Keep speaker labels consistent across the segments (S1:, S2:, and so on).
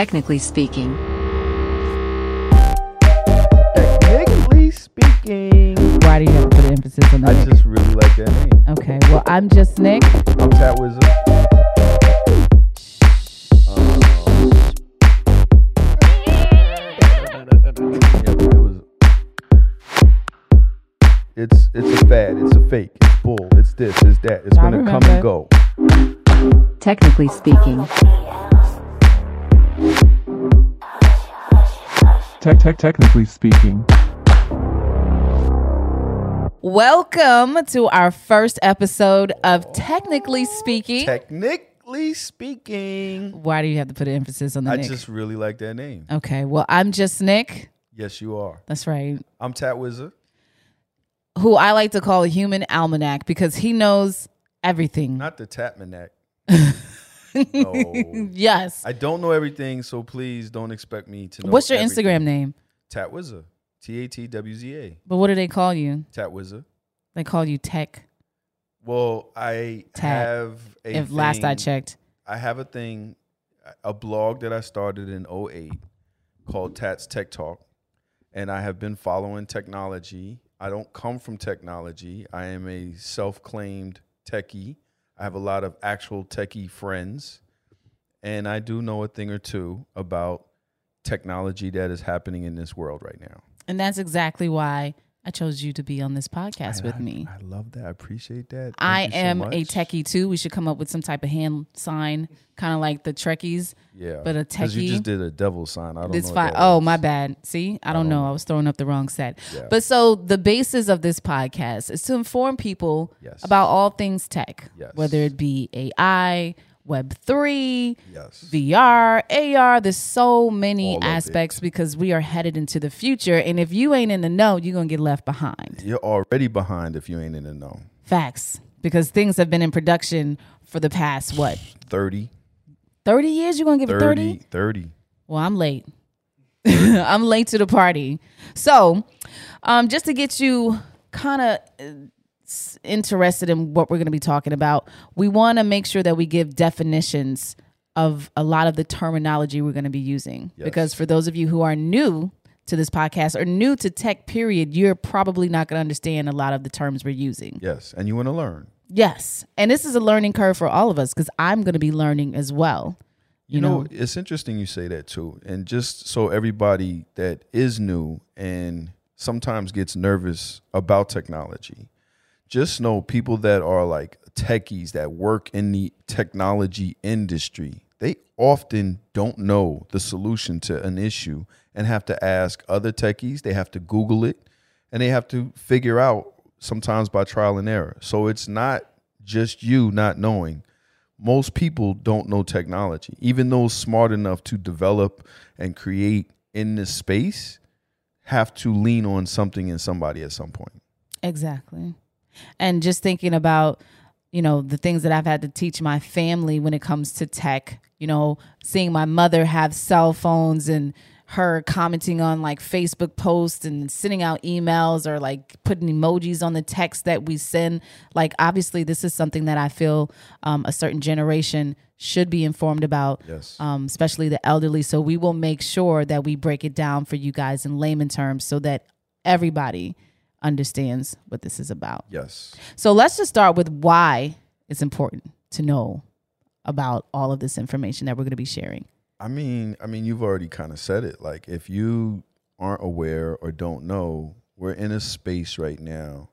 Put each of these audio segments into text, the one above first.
S1: Technically speaking.
S2: Technically speaking,
S3: Why do you have to put emphasis on that?
S2: I just really like that name.
S3: okay, well, I'm Jus Nik.
S2: I'm Tat Wza. Um, it was. It's it's a fad. It's a fake. It's bull. It's this. It's that. It's
S3: I
S2: gonna come and go.
S1: Technically speaking.
S4: Tech, tech, technically speaking.
S3: Welcome to our first episode of Technically Speaking.
S2: Technically speaking,
S3: Why do you have to put an emphasis on the
S2: I
S3: Nik?
S2: just really like that name.
S3: okay, well, I'm Jus Nik.
S2: Yes, you are.
S3: That's right.
S2: I'm Tat Wza.
S3: Who I like to call a human almanac because he knows everything.
S2: Not the Tatmanac. no.
S3: yes.
S2: I don't know everything, so please don't expect me to know.
S3: What's your
S2: everything.
S3: Instagram name?
S2: Tat Wza. T A T W Z A.
S3: But what do they call you?
S2: Tat Wza.
S3: They call you Tech.
S2: Well, I
S3: Tat.
S2: have a
S3: If last I checked.
S2: I have a thing, a blog that I started in 08 called Tats Tech Talk. And I have been following technology. I don't come from technology. I am a self claimed techie. I have a lot of actual techie friends. And I do know a thing or two about technology that is happening in this world right now.
S3: And that's exactly why I chose you to be on this podcast
S2: And
S3: with
S2: I-
S3: me.
S2: I love that. I appreciate that. Thank
S3: I
S2: you so
S3: am a techie too. We should come up with some type of hand sign, kind of like the Trekkies.
S2: Yeah.
S3: but a
S2: 'Cause You just did a devil sign. I don't
S3: It's
S2: know.
S3: fine. Oh, my bad. See, I don't know. I was throwing up the wrong set.
S2: Yeah.
S3: But so the basis of this podcast is to inform people
S2: Yes.
S3: about all things tech,
S2: Yes.
S3: whether it be AI, Web three,
S2: Yes.
S3: VR, AR. There's so many
S2: All
S3: aspects because we are headed into the future. And if you ain't in the know, you're gonna get left behind.
S2: You're already behind if you ain't in the know.
S3: Facts. Because things have been in production for the past what
S2: 30,
S3: 30 years. You're gonna give it
S2: 30,
S3: 30?
S2: 30.
S3: Well, I'm late. I'm late to the party. So, um, just to get you kind of interested in what we're going to be talking about, we want to make sure that we give definitions of a lot of the terminology we're going to be using.
S2: Yes.
S3: Because for those of you who are new to this podcast or new to tech, period, you're probably not going to understand a lot of the terms we're using.
S2: Yes. And you want to learn.
S3: Yes. And this is a learning curve for all of us because I'm going to be learning as well.
S2: You, know, it's interesting you say that too. And just so everybody that is new and sometimes gets nervous about technology, just know people that are like techies that work in the technology industry, they often don't know the solution to an issue and have to ask other techies. They have to Google it and they have to figure out sometimes by trial and error. So it's not just you not knowing most people don't know technology. Even those smart enough to develop and create in this space have to lean on something and somebody at some point.
S3: Exactly. And just thinking about, you know, the things that I've had to teach my family when it comes to tech, you know, seeing my mother have cell phones and her commenting on like Facebook posts and sending out emails or like putting emojis on the text that we send. Like, obviously, this is something that I feel um, a certain generation should be informed about,
S2: Yes.
S3: um, especially the elderly. So, we will make sure that we break it down for you guys in layman terms so that everybody understands what this is about.
S2: Yes.
S3: So let's just start with why it's important to know about all of this information that we're going to be sharing.
S2: I mean, I mean, you've already kind of said it. Like, if you aren't aware or don't know, we're in a space right now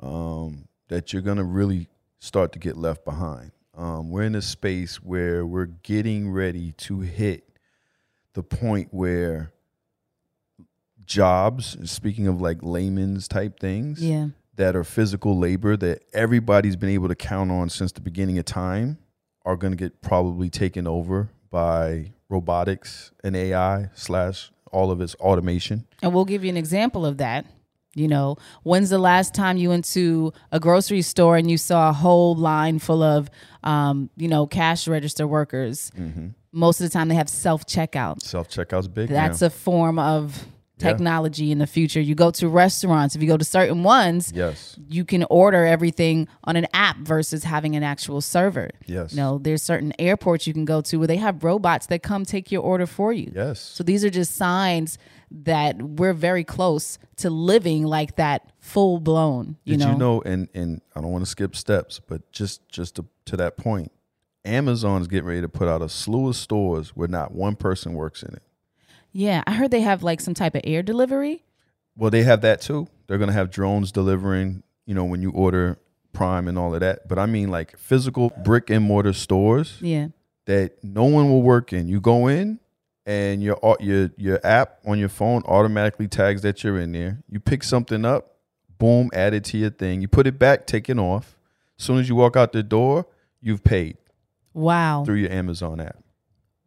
S2: um, that you're gonna really start to get left behind. Um, we're in a space where we're getting ready to hit the point where jobs, speaking of like layman's type things,
S3: Yeah.
S2: that are physical labor that everybody's been able to count on since the beginning of time are going to get probably taken over by robotics and AI slash all of its automation.
S3: And we'll give you an example of that. You know, when's the last time you went to a grocery store and you saw a whole line full of, um, you know, cash register workers? Most of the time they have self checkout.
S2: Self checkout's big.
S3: That's a form of
S2: Yeah.
S3: technology in the future. You go to restaurants, if you go to certain ones,
S2: Yes.
S3: you can order everything on an app versus having an actual server.
S2: Yes.
S3: You know, there's certain airports you can go to where they have robots that come take your order for you.
S2: Yes.
S3: So these are just signs that we're very close to living like that full blown. You
S2: Did
S3: know,
S2: you know? And and I don't want to skip steps, but just just to, to that point, Amazon is getting ready to put out a slew of stores where not one person works in it.
S3: Yeah, I heard they have like some type of air delivery.
S2: Well, they have that too. They're gonna have drones delivering. You know, when you order Prime and all of that. But I mean, like physical brick and mortar stores
S3: Yeah.
S2: that no one will work in. You go in, and your your your app on your phone automatically tags that you're in there. You pick something up, boom, add it to your thing. You put it back, take it off. As soon as you walk out the door, you've paid
S3: Wow.
S2: through your Amazon app.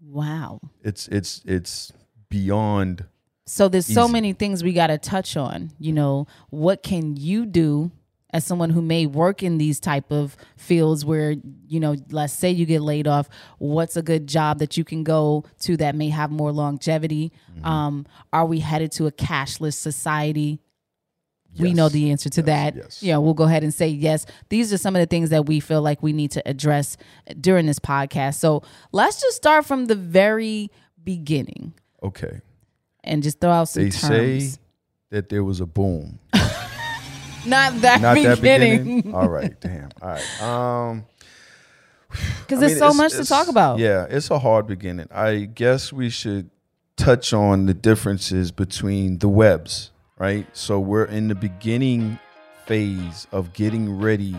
S3: Wow.
S2: It's it's it's beyond
S3: So there's so many things we got to touch on. You know, what can you do as someone who may work in these type of fields where, you know, let's say you get laid off, what's a good job that you can go to that may have more longevity?
S2: Mm-hmm.
S3: Um, are we headed to a cashless society? We know the answer to
S2: Yes,
S3: that.
S2: yes.
S3: Yeah, we'll go ahead and say yes. These are some of the things that we feel like we need to address during this podcast. So let's just start from the very beginning
S2: okay.
S3: and just throw out some
S2: They
S3: terms.
S2: say that there was a boom.
S3: Not that
S2: Not that
S3: beginning,
S2: beginning. All right, damn. All right. Um
S3: because there's
S2: mean,
S3: so
S2: it's-
S3: much to talk about.
S2: Yeah, it's a hard beginning. I guess we should touch on the differences between the webs, right? So we're in the beginning phase of getting ready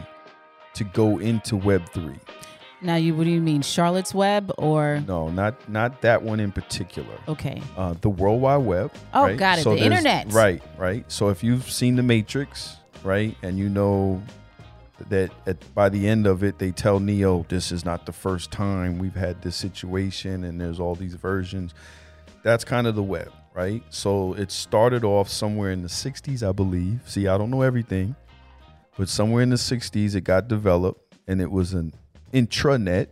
S2: to go into Web three.
S3: Now, you what do you mean, Charlotte's Web or
S2: No, not not that one in particular.
S3: okay?
S2: Uh, the World Wide Web.
S3: Oh,
S2: right?
S3: got it, the
S2: there's-
S3: internet.
S2: Right, right. So if you've seen The Matrix, right, and you know that at, by the end of it, they tell Neo, this is not the first time we've had this situation, and there's all these versions. That's kind of the web, right? So it started off somewhere in the 60s, I believe. See, I don't know everything, but somewhere in the 60s, it got developed, and it was an intranet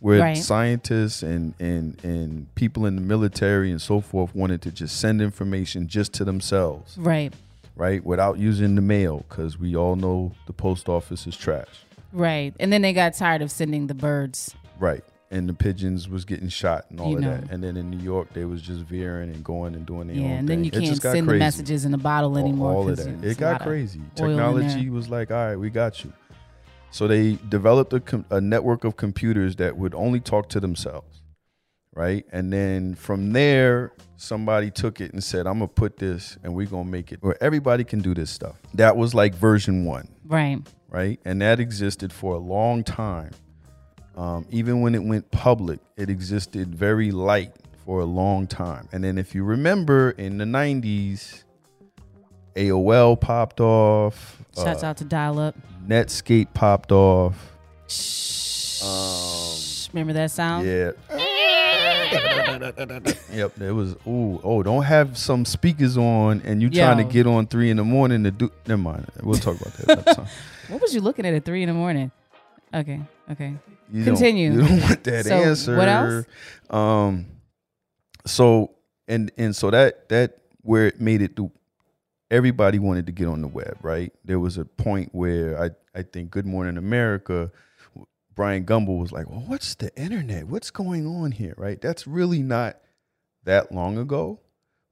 S2: where
S3: Right.
S2: scientists and, and, and people in the military and so forth wanted to just send information just to themselves
S3: Right,
S2: right? Without using the mail, because we all know the post office is trash,
S3: right. And then they got tired of sending the birds.
S2: right? And the pigeons was getting shot and all
S3: You
S2: of
S3: know.
S2: that. And then in New York, they was just veering and going and doing their
S3: Yeah,
S2: own
S3: and then you
S2: It
S3: can't send the messages in a bottle anymore.
S2: All of
S3: 'cause,
S2: that.
S3: you know,
S2: It got crazy. Technology was like, all right, we got you. So they developed a, com- a network of computers that would only talk to themselves, right? And then from there, somebody took it and said, I'm gonna put this, and we're gonna make it where everybody can do this stuff. That was like version one.
S3: Right,
S2: right? And that existed for a long time. Um, even when it went public, it existed very light for a long time. And then, if you remember, in the 90s, AOL popped off,
S3: shouts
S2: uh,
S3: out to dial up.
S2: Netscape popped off.
S3: Remember that sound?
S2: Yeah. yep, it was. Ooh, oh, don't have some speakers on and you trying to get on three in the morning to do. Never mind. We'll talk about that another time.
S3: What was you looking at at three in the morning? Okay, okay.
S2: You
S3: Continue.
S2: Don't, you don't want that
S3: So,
S2: answer.
S3: what else?
S2: Um. So and and so that that where it made it through. Everybody wanted to get on the web, right? There was a point where I I think Good Morning America. Bryant Gumbel was like, "Well, what's the internet? What's going on here?" Right? That's really not that long ago,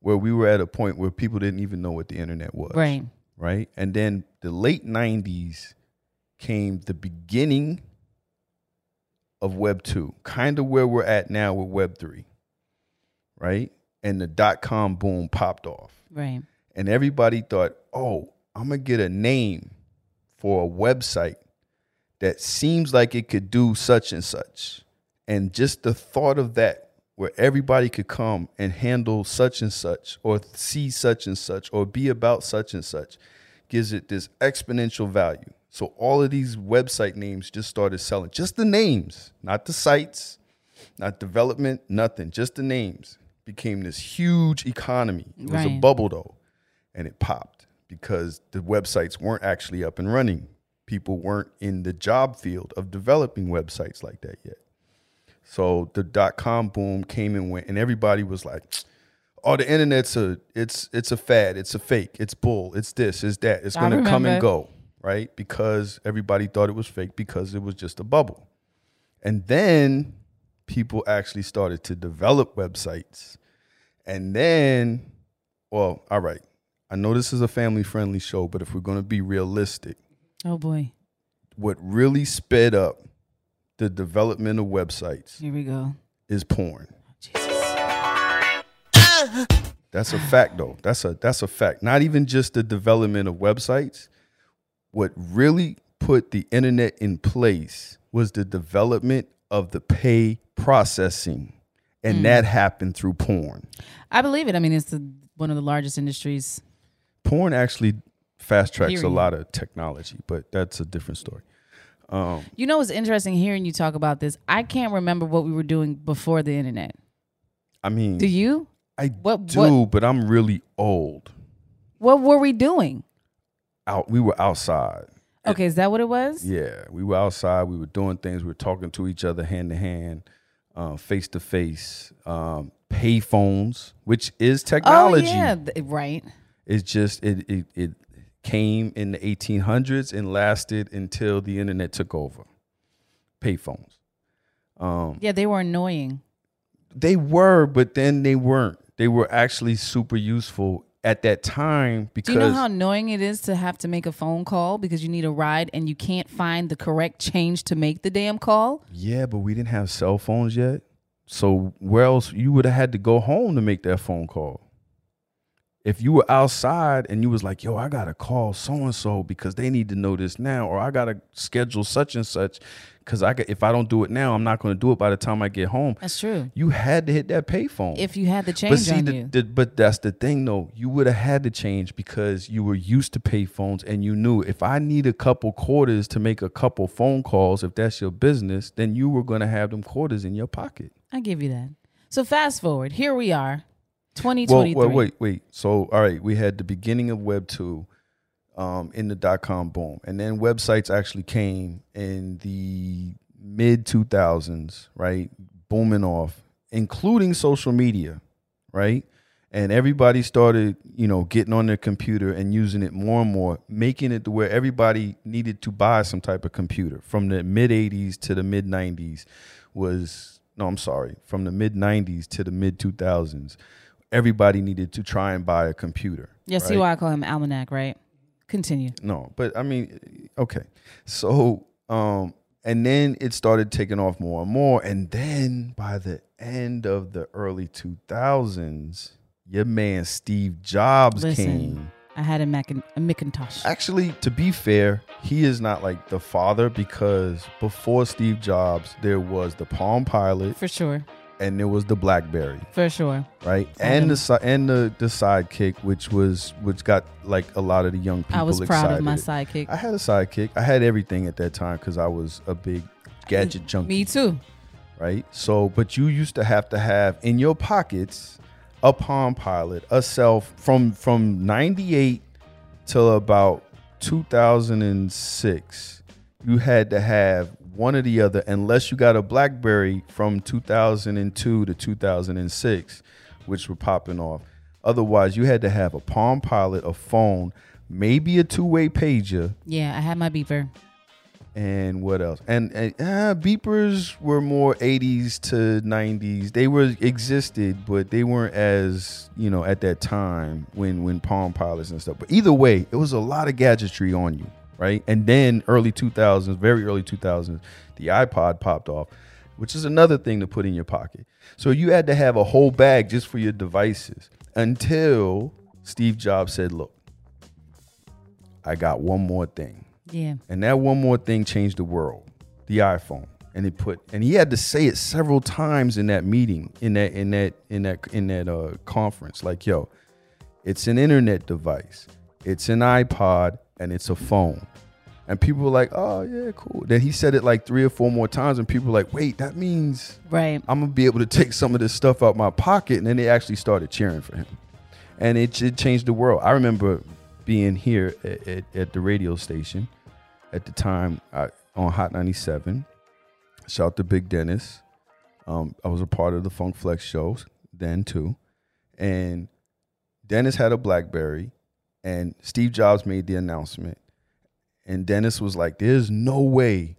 S2: where we were at a point where people didn't even know what the internet was
S3: Right,
S2: right? And then the late 90s came the beginning of Web 2, kind of where we're at now with Web 3, right? And the dot com boom popped off.
S3: right,
S2: And everybody thought, oh, I'm going to get a name for a website that seems like it could do such and such. And just the thought of that, where everybody could come and handle such and such, or see such and such, or be about such and such, gives it this exponential value. So all of these website names just started selling. Just the names, not the sites, not development, nothing. Just the names became this huge economy. It was a bubble though, and it popped because the websites weren't actually up and running. People weren't in the job field of developing websites like that yet. So the dot com boom came and went, and everybody was like, oh, the internet's a it's it's a fad, it's a fake, it's bull, it's this, it's that, it's
S3: I
S2: gonna come and go, right? Because everybody thought it was fake because it was just a bubble, and then people actually started to develop websites, and then, well, all right, I know this is a family friendly show, but if we're gonna be realistic,
S3: Oh boy.
S2: what really sped up the development of websites
S3: Here we go.
S2: is porn.
S3: Jesus.
S2: That's a fact though. That's a that's a fact. Not even just the development of websites. What really put the internet in place was the development of the pay processing. And hmm. that happened through porn.
S3: I believe it. I mean, it's the, one of the largest industries.
S2: Porn actually fast tracks a lot of technology, but that's a different story. Um,
S3: You know, it's interesting hearing you talk about this. I can't remember what we were doing before the internet.
S2: I mean,
S3: Do you?
S2: I
S3: What-
S2: do,
S3: what-
S2: but I'm really old.
S3: What were we doing?
S2: Out, we were outside.
S3: Okay, is that what it was?
S2: Yeah, we were outside. We were doing things. We were talking to each other hand to hand, face to face. Pay phones, which is technology.
S3: Oh yeah, right.
S2: It's just it, it it came in the 1800s and lasted until the internet took over. Payphones. Um,
S3: Yeah, they were annoying.
S2: they were, but then they weren't. They were actually super useful at that time because
S3: Do you know how annoying it is to have to make a phone call because you need a ride and you can't find the correct change to make the damn call?
S2: Yeah, but we didn't have cell phones yet. So where else you would have had to go home to make that phone call? If you were outside and you was like, "Yo, I got to call so and so because they need to know this now or I got to schedule such and such cuz I if I don't do it now, I'm not going to do it by the time I get home."
S3: That's true.
S2: You had to hit that payphone.
S3: If you had the change.
S2: but
S3: see,
S2: the,
S3: you.
S2: the- but that's the thing, though. You would have had to change because you were used to payphones and you knew if I need a couple quarters to make a couple phone calls, if that's your business, then you were going to have them quarters in your pocket.
S3: I give you that. So fast forward. Here we are.
S2: Well,
S3: 2023.
S2: wait, wait, wait. So, all right, we had the beginning of Web two, um, in the dot com boom, and then websites actually came in the mid two thousands, right, booming off, including social media, right, and everybody started, you know, getting on their computer and using it more and more, making it to where everybody needed to buy some type of computer. From the mid '80s to the mid '90s was no, I'm sorry, from the mid '90s to the mid 2000s everybody needed to try and buy a computer.
S3: Yeah, see why I call him Almanac, right? Continue.
S2: No, but I mean, okay. So, um, and then it started taking off more and more. And then by the end of the early 2000s, your man Steve Jobs
S3: Listen.
S2: came.
S3: I had a, Mac- a Macintosh.
S2: Actually, to be fair, he is not like the father because before Steve Jobs, there was the Palm Pilot
S3: For sure.
S2: And there was the Blackberry.
S3: For sure.
S2: right? And the and the the sidekick, which was which got like a lot of the young people.
S3: I was proud of my sidekick.
S2: I had a sidekick. I had everything at that time because I was a big gadget junkie.
S3: Me too.
S2: right? So, but you used to have to have in your pockets a Palm Pilot, a cell from from '98 till about 2006. You had to have one or the other, unless you got a BlackBerry from 2002 to 2006, which were popping off. Otherwise, you had to have a Palm Pilot, a phone, maybe a two-way pager,
S3: Yeah, I had my beeper.
S2: and what else? And, and uh, beepers were more 80s to 90s. They were existed, but they weren't as you know at that time when when Palm Pilots and stuff. But either way, it was a lot of gadgetry on you, right? And then early 2000s, very early 2000s, the iPod popped off, which is another thing to put in your pocket. So you had to have a whole bag just for your devices until Steve Jobs said, "Look, I got one more thing."
S3: Yeah.
S2: And that one more thing changed the world, the iPhone. And it put and he had to say it several times in that meeting, in that in that in that in that uh conference. Like, yo, it's an internet device, it's an iPod, and it's a phone. And people were like, oh yeah, cool. Then he said it like three or four more times, and people were like, wait, that means
S3: Right.
S2: I'm gonna be able to take some of this stuff out my pocket, and then they actually started cheering for him, and it, it changed the world. I remember being here at, at, at the radio station at the time I, on Hot 97. Shout out to Big Dennis. Um, I was a part of the Funk Flex shows then too, and Dennis had a BlackBerry, and Steve Jobs made the announcement, and Dennis was like, "There's no way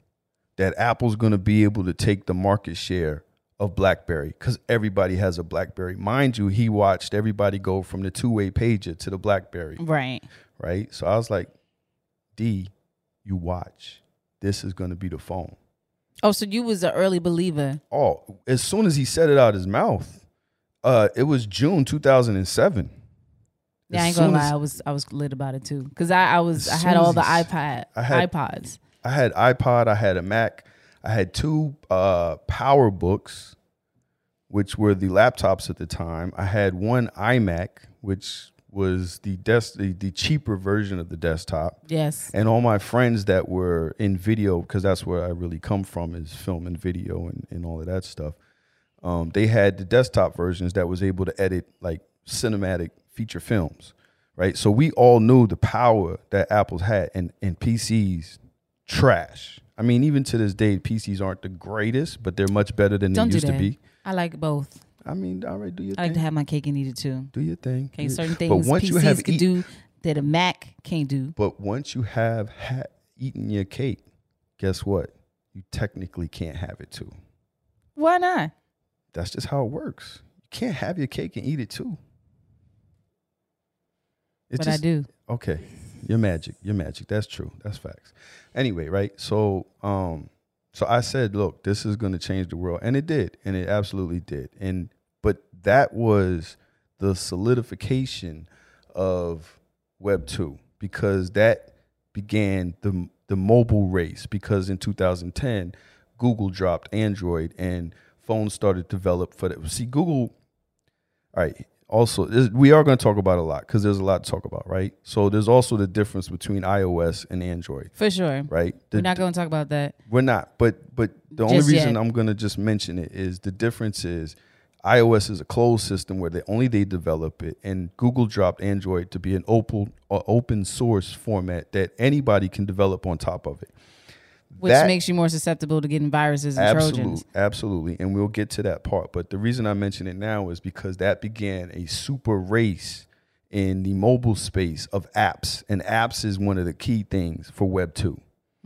S2: that Apple's going to be able to take the market share of BlackBerry because everybody has a BlackBerry. Mind you, he watched everybody go from the two-way pager to the BlackBerry,
S3: Right.
S2: right? So I was like, "D, you watch. This is going to be the phone."
S3: Oh, so you was an early believer.
S2: Oh, as soon as he said it out his mouth, uh, it was June 2007.
S3: Yeah, I ain't gonna lie, I was I was lit about it too, cause I I was I had all the iPad
S2: I had-
S3: iPods.
S2: I had iPod, I had a Mac, I had two uh, PowerBooks, which were the laptops at the time. I had one iMac, which was the desk, the, the cheaper version of the desktop.
S3: Yes.
S2: And all my friends that were in video, because that's where I really come from, is film and video and, and all of that stuff. Um, they had the desktop versions that was able to edit like cinematic feature films, right? So we all knew the power that Apple's had, and and PCs trash. I mean, even to this day, PCs aren't the greatest, but they're much better than
S3: Don't
S2: they used to be.
S3: I like both.
S2: I mean, all right, do your
S3: I like to have my cake and eat it too.
S2: do your thing.
S3: Okay, certain
S2: But
S3: things
S2: once
S3: PCs
S2: you have
S3: could
S2: eat-
S3: do that a Mac can't do.
S2: But once you have ha- eaten your cake, guess what? You technically can't have it too.
S3: Why not?
S2: That's just how it works. You can't have your cake and eat it too. It's
S3: but I do.
S2: Okay. You're magic. You're magic. That's true. That's facts. Anyway, right? So um so I said, look, this is gonna change the world. And it did. And it absolutely did. And but that was the solidification of Web two because that began the the mobile race because in 2010 Google dropped Android and phones started to develop for that. See, Google all right. Also, we are going to talk about a lot because there's a lot to talk about, right? So there's also the difference between iOS and Android,
S3: For sure.
S2: right? The-
S3: We're not going to talk about that.
S2: we're not, but but the only reason
S3: yet.
S2: I'm going to just mention it is the difference is iOS is a closed system where they only they develop it, and Google dropped Android to be an open uh, open source format that anybody can develop on top of it.
S3: Which
S2: That-
S3: makes you more susceptible to getting viruses and
S2: Absolutely,
S3: Trojans.
S2: absolutely, and we'll get to that part. But the reason I mention it now is because that began a super race in the mobile space of apps, and apps is one of the key things for Web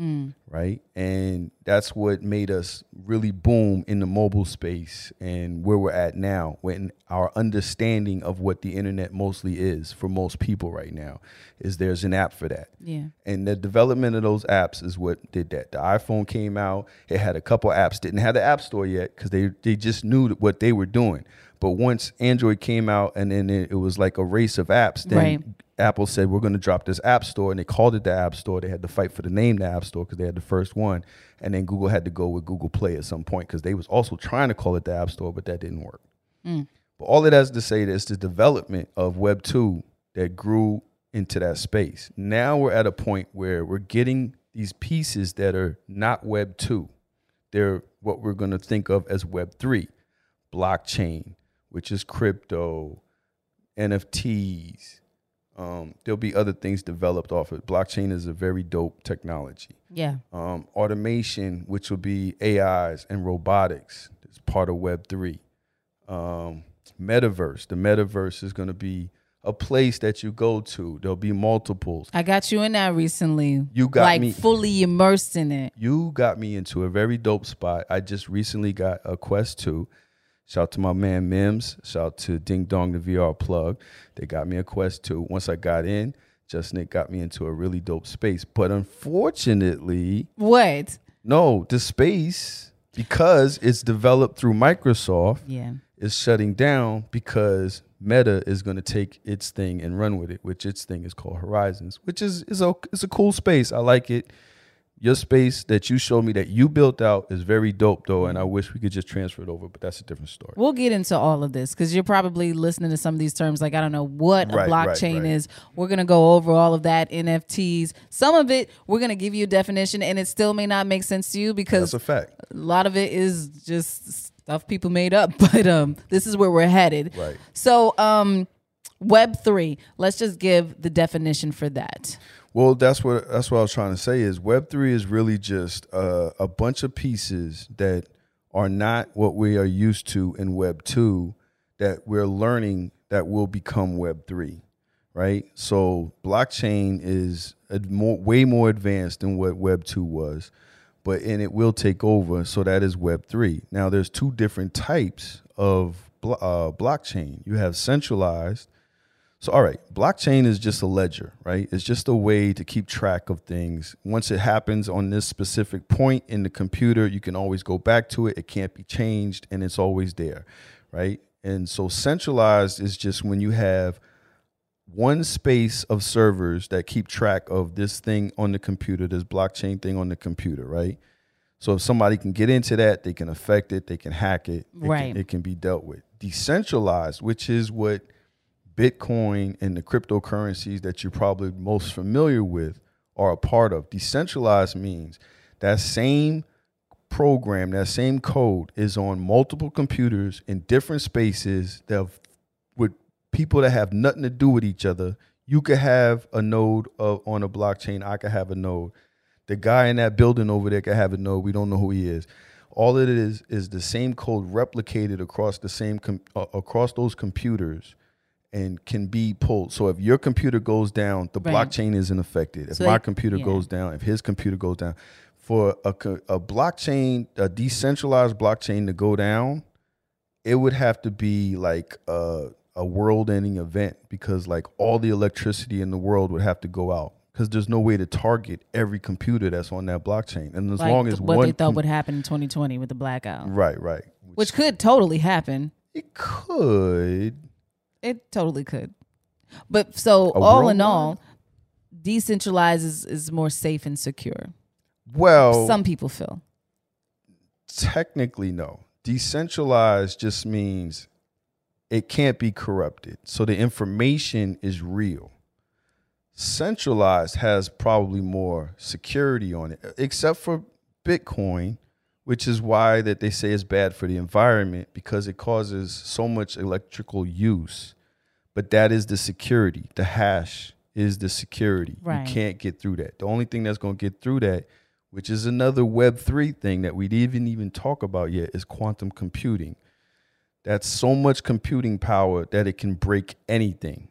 S2: two, right? And that's what made us really boom in the mobile space and where we're at now. When our understanding of what the internet mostly is for most people right now is there's an app for that.
S3: Yeah.
S2: And the development of those apps is what did that. The iPhone came out, it had a couple apps, didn't have the App Store yet because they, they just knew what they were doing. But once Android came out and then it, it was like a race of apps, then
S3: Right.
S2: Apple said, We're going to drop this App Store. And they called it the App Store. They had to fight for the name, the App Store, because they had the first one. And then Google had to go with Google Play at some point because they was also trying to call it the App Store, but that didn't work. Mm. But all it has to say is the development of Web 2 that grew into that space. Now we're at a point where we're getting these pieces that are not Web 2. They're what we're going to think of as Web 3, blockchain, which is crypto, NFTs. Um, there'll be other things developed off it. Blockchain is a very dope technology
S3: Yeah.
S2: um, automation, which will be AIs and robotics, is part of Web three. Um, metaverse, the metaverse is going to be a place that you go to. There'll be multiples.
S3: I got you in that recently.
S2: You got
S3: like
S2: me-
S3: fully immersed in it.
S2: You got me into a very dope spot. I just recently got a Quest two. Shout out to my man Mims. Shout out to Ding Dong the VR plug. They got me a Quest two. Once I got in, Jus Nik got me into a really dope space. But unfortunately,
S3: What?
S2: no, the space because it's developed through Microsoft
S3: Yeah.
S2: is shutting down because Meta is going to take its thing and run with it, which its thing is called Horizons, which is is a it's a cool space. I like it. Your space that you showed me that you built out is very dope though, and I wish we could just transfer it over, but that's a different story.
S3: We'll get into all of this because you're probably listening to some of these terms like I don't know what a
S2: Right, right,
S3: blockchain
S2: right.
S3: is. We're gonna go over all of that NFTs. Some of it we're gonna give you a definition, and it still may not make sense to you because
S2: That's a fact.
S3: a lot of it is just stuff people made up. But um, this is where we're headed.
S2: Right.
S3: So um, Web three. Let's just give the definition for that.
S2: Well, that's what that's what I was trying to say is Web three is really just uh, a bunch of pieces that are not what we are used to in Web two that we're learning that will become Web three, right? So blockchain is a more, way more advanced than what Web two was, but and it will take over. So that is Web three. Now there's two different types of blo- uh, blockchain. You have centralized. So all right, blockchain is just a ledger, right? It's just a way to keep track of things. Once it happens on this specific point in the computer, you can always go back to it. It can't be changed and it's always there, right? And so centralized is just when you have one space of servers that keep track of this thing on the computer, this blockchain thing on the computer, right? So if somebody can get into that, they can affect it, they can hack it, it
S3: Right.
S2: Can, it can be dealt with. Decentralized, which is what Bitcoin and the cryptocurrencies that you're probably most familiar with are a part of. Decentralized means that same program, that same code is on multiple computers in different spaces that with people that have nothing to do with each other. You could have a node of, on a blockchain. I could have a node. The guy in that building over there could have a node. We don't know who he is. All it is is the same code replicated across the same com- uh, across those computers and can be pulled. So if your computer goes down, the
S3: Right.
S2: blockchain isn't affected. If
S3: So
S2: my
S3: they-
S2: computer
S3: yeah.
S2: goes down, if his computer goes down, for a, a blockchain, a decentralized blockchain to go down, it would have to be like a, a world-ending event because like all the electricity in the world would have to go out because there's no way to target every computer that's on that blockchain. And as
S3: like
S2: long as
S3: what
S2: one
S3: they thought
S2: com-
S3: would happen in 2020 with the blackout,
S2: right, right,
S3: which could totally happen.
S2: it could.
S3: It totally could. But so
S2: A
S3: all in all, decentralized is, is more safe and secure.
S2: Well,
S3: Some people feel.
S2: technically no. Decentralized just means it can't be corrupted. So the information is real. Centralized has probably more security on it, except for Bitcoin, which is why that they say is bad for the environment because it causes so much electrical use. But that is the security. The hash is the security.
S3: Right.
S2: You can't get through that. The only thing that's going to get through that, which is another Web three thing that we didn't even talk about yet, is quantum computing. That's so much computing power that it can break anything.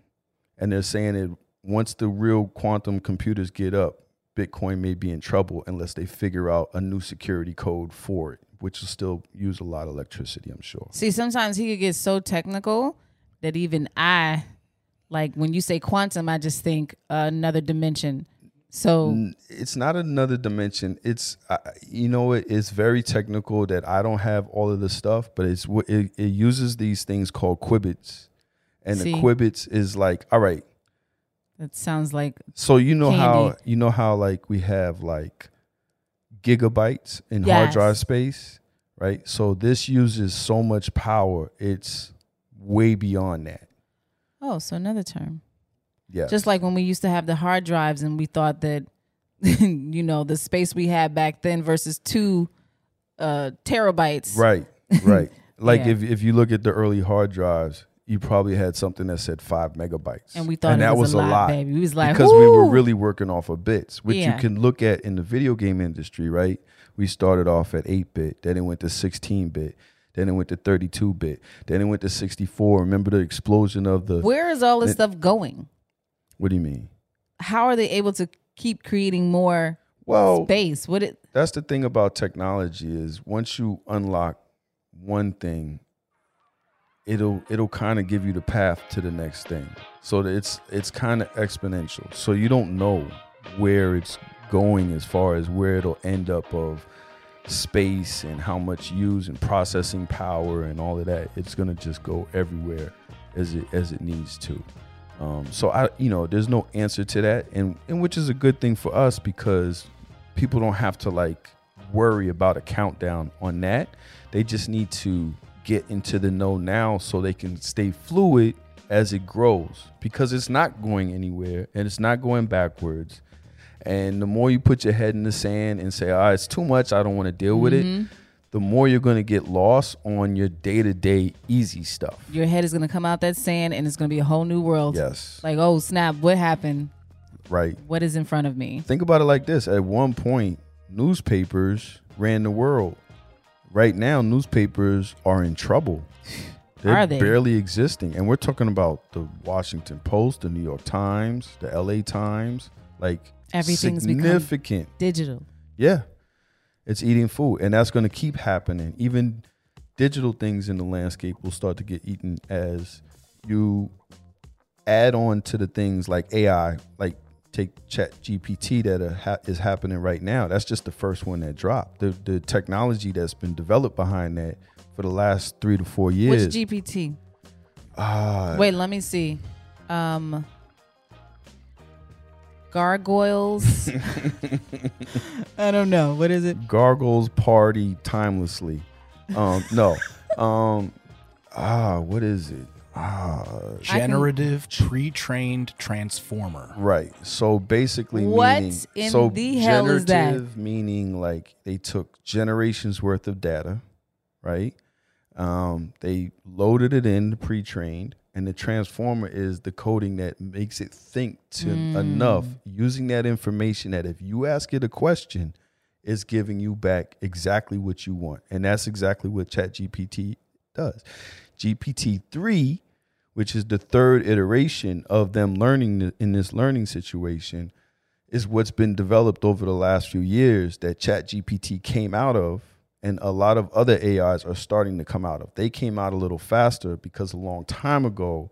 S2: And they're saying that once the real quantum computers get up, Bitcoin may be in trouble unless they figure out a new security code for it, which will still use a lot of electricity, I'm sure.
S3: See, sometimes he could get so technical that even I, like when you say quantum, I just think another dimension. So
S2: It's not another dimension. It's uh, you know it, it's very technical that I don't have all of the stuff, but it's it, it uses these things called qubits, and
S3: See.
S2: the qubits is like all right.
S3: That sounds like
S2: So you know how you know how like we have like gigabytes in hard drive space, right? So this uses so much power. It's way beyond that.
S3: oh, so another term.
S2: Yeah.
S3: Just like when we used to have the hard drives and we thought that, you know, the space we had back then versus two uh, terabytes.
S2: Right, right. Like
S3: Yeah.
S2: if if you look at the early hard drives, you probably had something that said five megabytes,
S3: And we thought it was, a lot, baby. We was like,
S2: because we were really working off of bits, which
S3: Yeah.
S2: you can look at in the video game industry. Right, we started off at eight bit, then it went to sixteen bit, then it went to thirty two bit, then it went to sixty four. Remember the explosion of the?
S3: Where is all this stuff going?
S2: What do you mean?
S3: How are they able to keep creating more
S2: Well,
S3: space? What it
S2: that's the thing about technology is once you unlock one thing it'll it'll kind of give you the path to the next thing. So it's it's kind of exponential. So you don't know where it's going as far as where it'll end up of space and how much use and processing power and all of that. It's going to just go everywhere as it as it needs to. Um, so i you know there's no answer to that. And and which is a good thing for us because people don't have to like worry about a countdown on that. They just need to get into the know now so they can stay fluid as it grows because it's not going anywhere and it's not going backwards. And the more you put your head in the sand and say, ah, it's too much, I don't want to deal with it, the more you're going to get lost on your day to day easy stuff.
S3: your head is gonna come out that sand and it's gonna be a whole new world.
S2: Yes.
S3: Like, oh snap, what happened?
S2: Right.
S3: What is in front of me?
S2: Think about it like this. At one point, newspapers ran the world. Right now, newspapers are in trouble They're
S3: Are they?
S2: barely existing, and we're talking about the Washington Post, the New York Times, the L.A. Times, like
S3: Everything's
S2: significant.
S3: Digital.
S2: Yeah, it's eating food, and that's going to keep happening. Even digital things in the landscape will start to get eaten as you add on to the things like AI, like take Chat GPT that ha- is happening right now. That's just the first one that dropped. The the technology that's been developed behind that for the last three to four years.
S3: Which GPT?
S2: Ah,
S3: Wait, let me see. Um, gargoyles. I don't know. What is it?
S2: Gargoyles party timelessly. Um, no. Um, ah, what is it? Ah,
S5: Generative pre-trained transformer.
S2: right. So basically,
S3: What
S2: meaning,
S3: in
S2: so
S3: the hell is that?
S2: generative meaning like they took generations worth of data, right? Um, they loaded it in pre-trained, and the transformer is the coding that makes it think to
S3: Mm.
S2: enough using that information that if you ask it a question, it's giving you back exactly what you want, and that's exactly what ChatGPT does. GPT three, which is the third iteration of them learning in this learning situation, is what's been developed over the last few years that ChatGPT came out of, and a lot of other AIs are starting to come out of. They came out a little faster because a long time ago,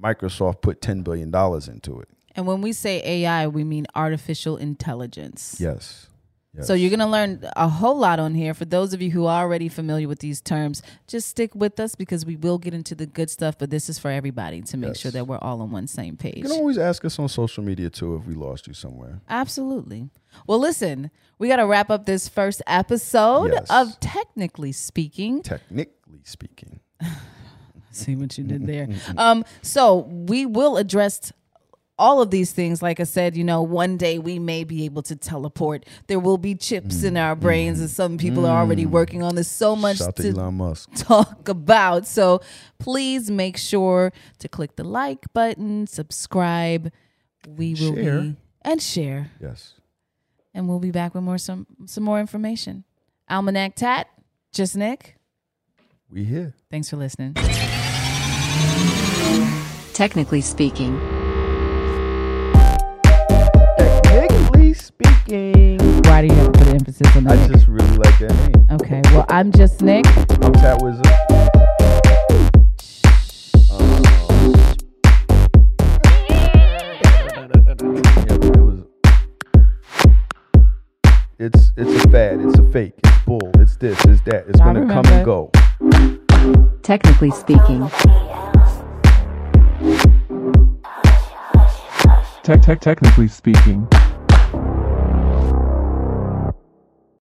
S2: Microsoft put ten billion dollars into it.
S3: And when we say AI, we mean artificial intelligence.
S2: Yes. Yes.
S3: So you're going to learn a whole lot on here. For those of you who are already familiar with these terms, just stick with us because we will get into the good stuff. But this is for everybody to make
S2: Yes.
S3: sure that we're all on one same page.
S2: You can always ask us on social media too if we lost you somewhere.
S3: Absolutely. Well, listen, we got to wrap up this first episode
S2: Yes.
S3: of Technically Speaking.
S2: Technically speaking.
S3: See what you did there. um, so we will address all of these things. Like I said, you know, one day we may be able to teleport. There will be chips in our mm, brains, and some people are already mm. working on this. So much
S2: Shout to
S3: to
S2: Elon Musk.
S3: talk about. So please make sure to click the like button, subscribe. We will
S2: Share.
S3: be and share,
S2: Yes.
S3: and we'll be back with more some some more information. Almanac Tat, Jus Nik.
S2: We here.
S3: Thanks for listening.
S1: Technically speaking.
S2: Speaking.
S3: Why do you have to put emphasis on that?
S2: I
S3: that?
S2: just really like that name.
S3: Okay, well, I'm Jus Nik.
S2: I'm Tat Wza. Uh, it was. It's it's a fad. It's a fake. It's bull. It's this. It's that. It's
S3: I
S2: gonna come and go.
S1: Technically speaking.
S4: Tech tech technically speaking.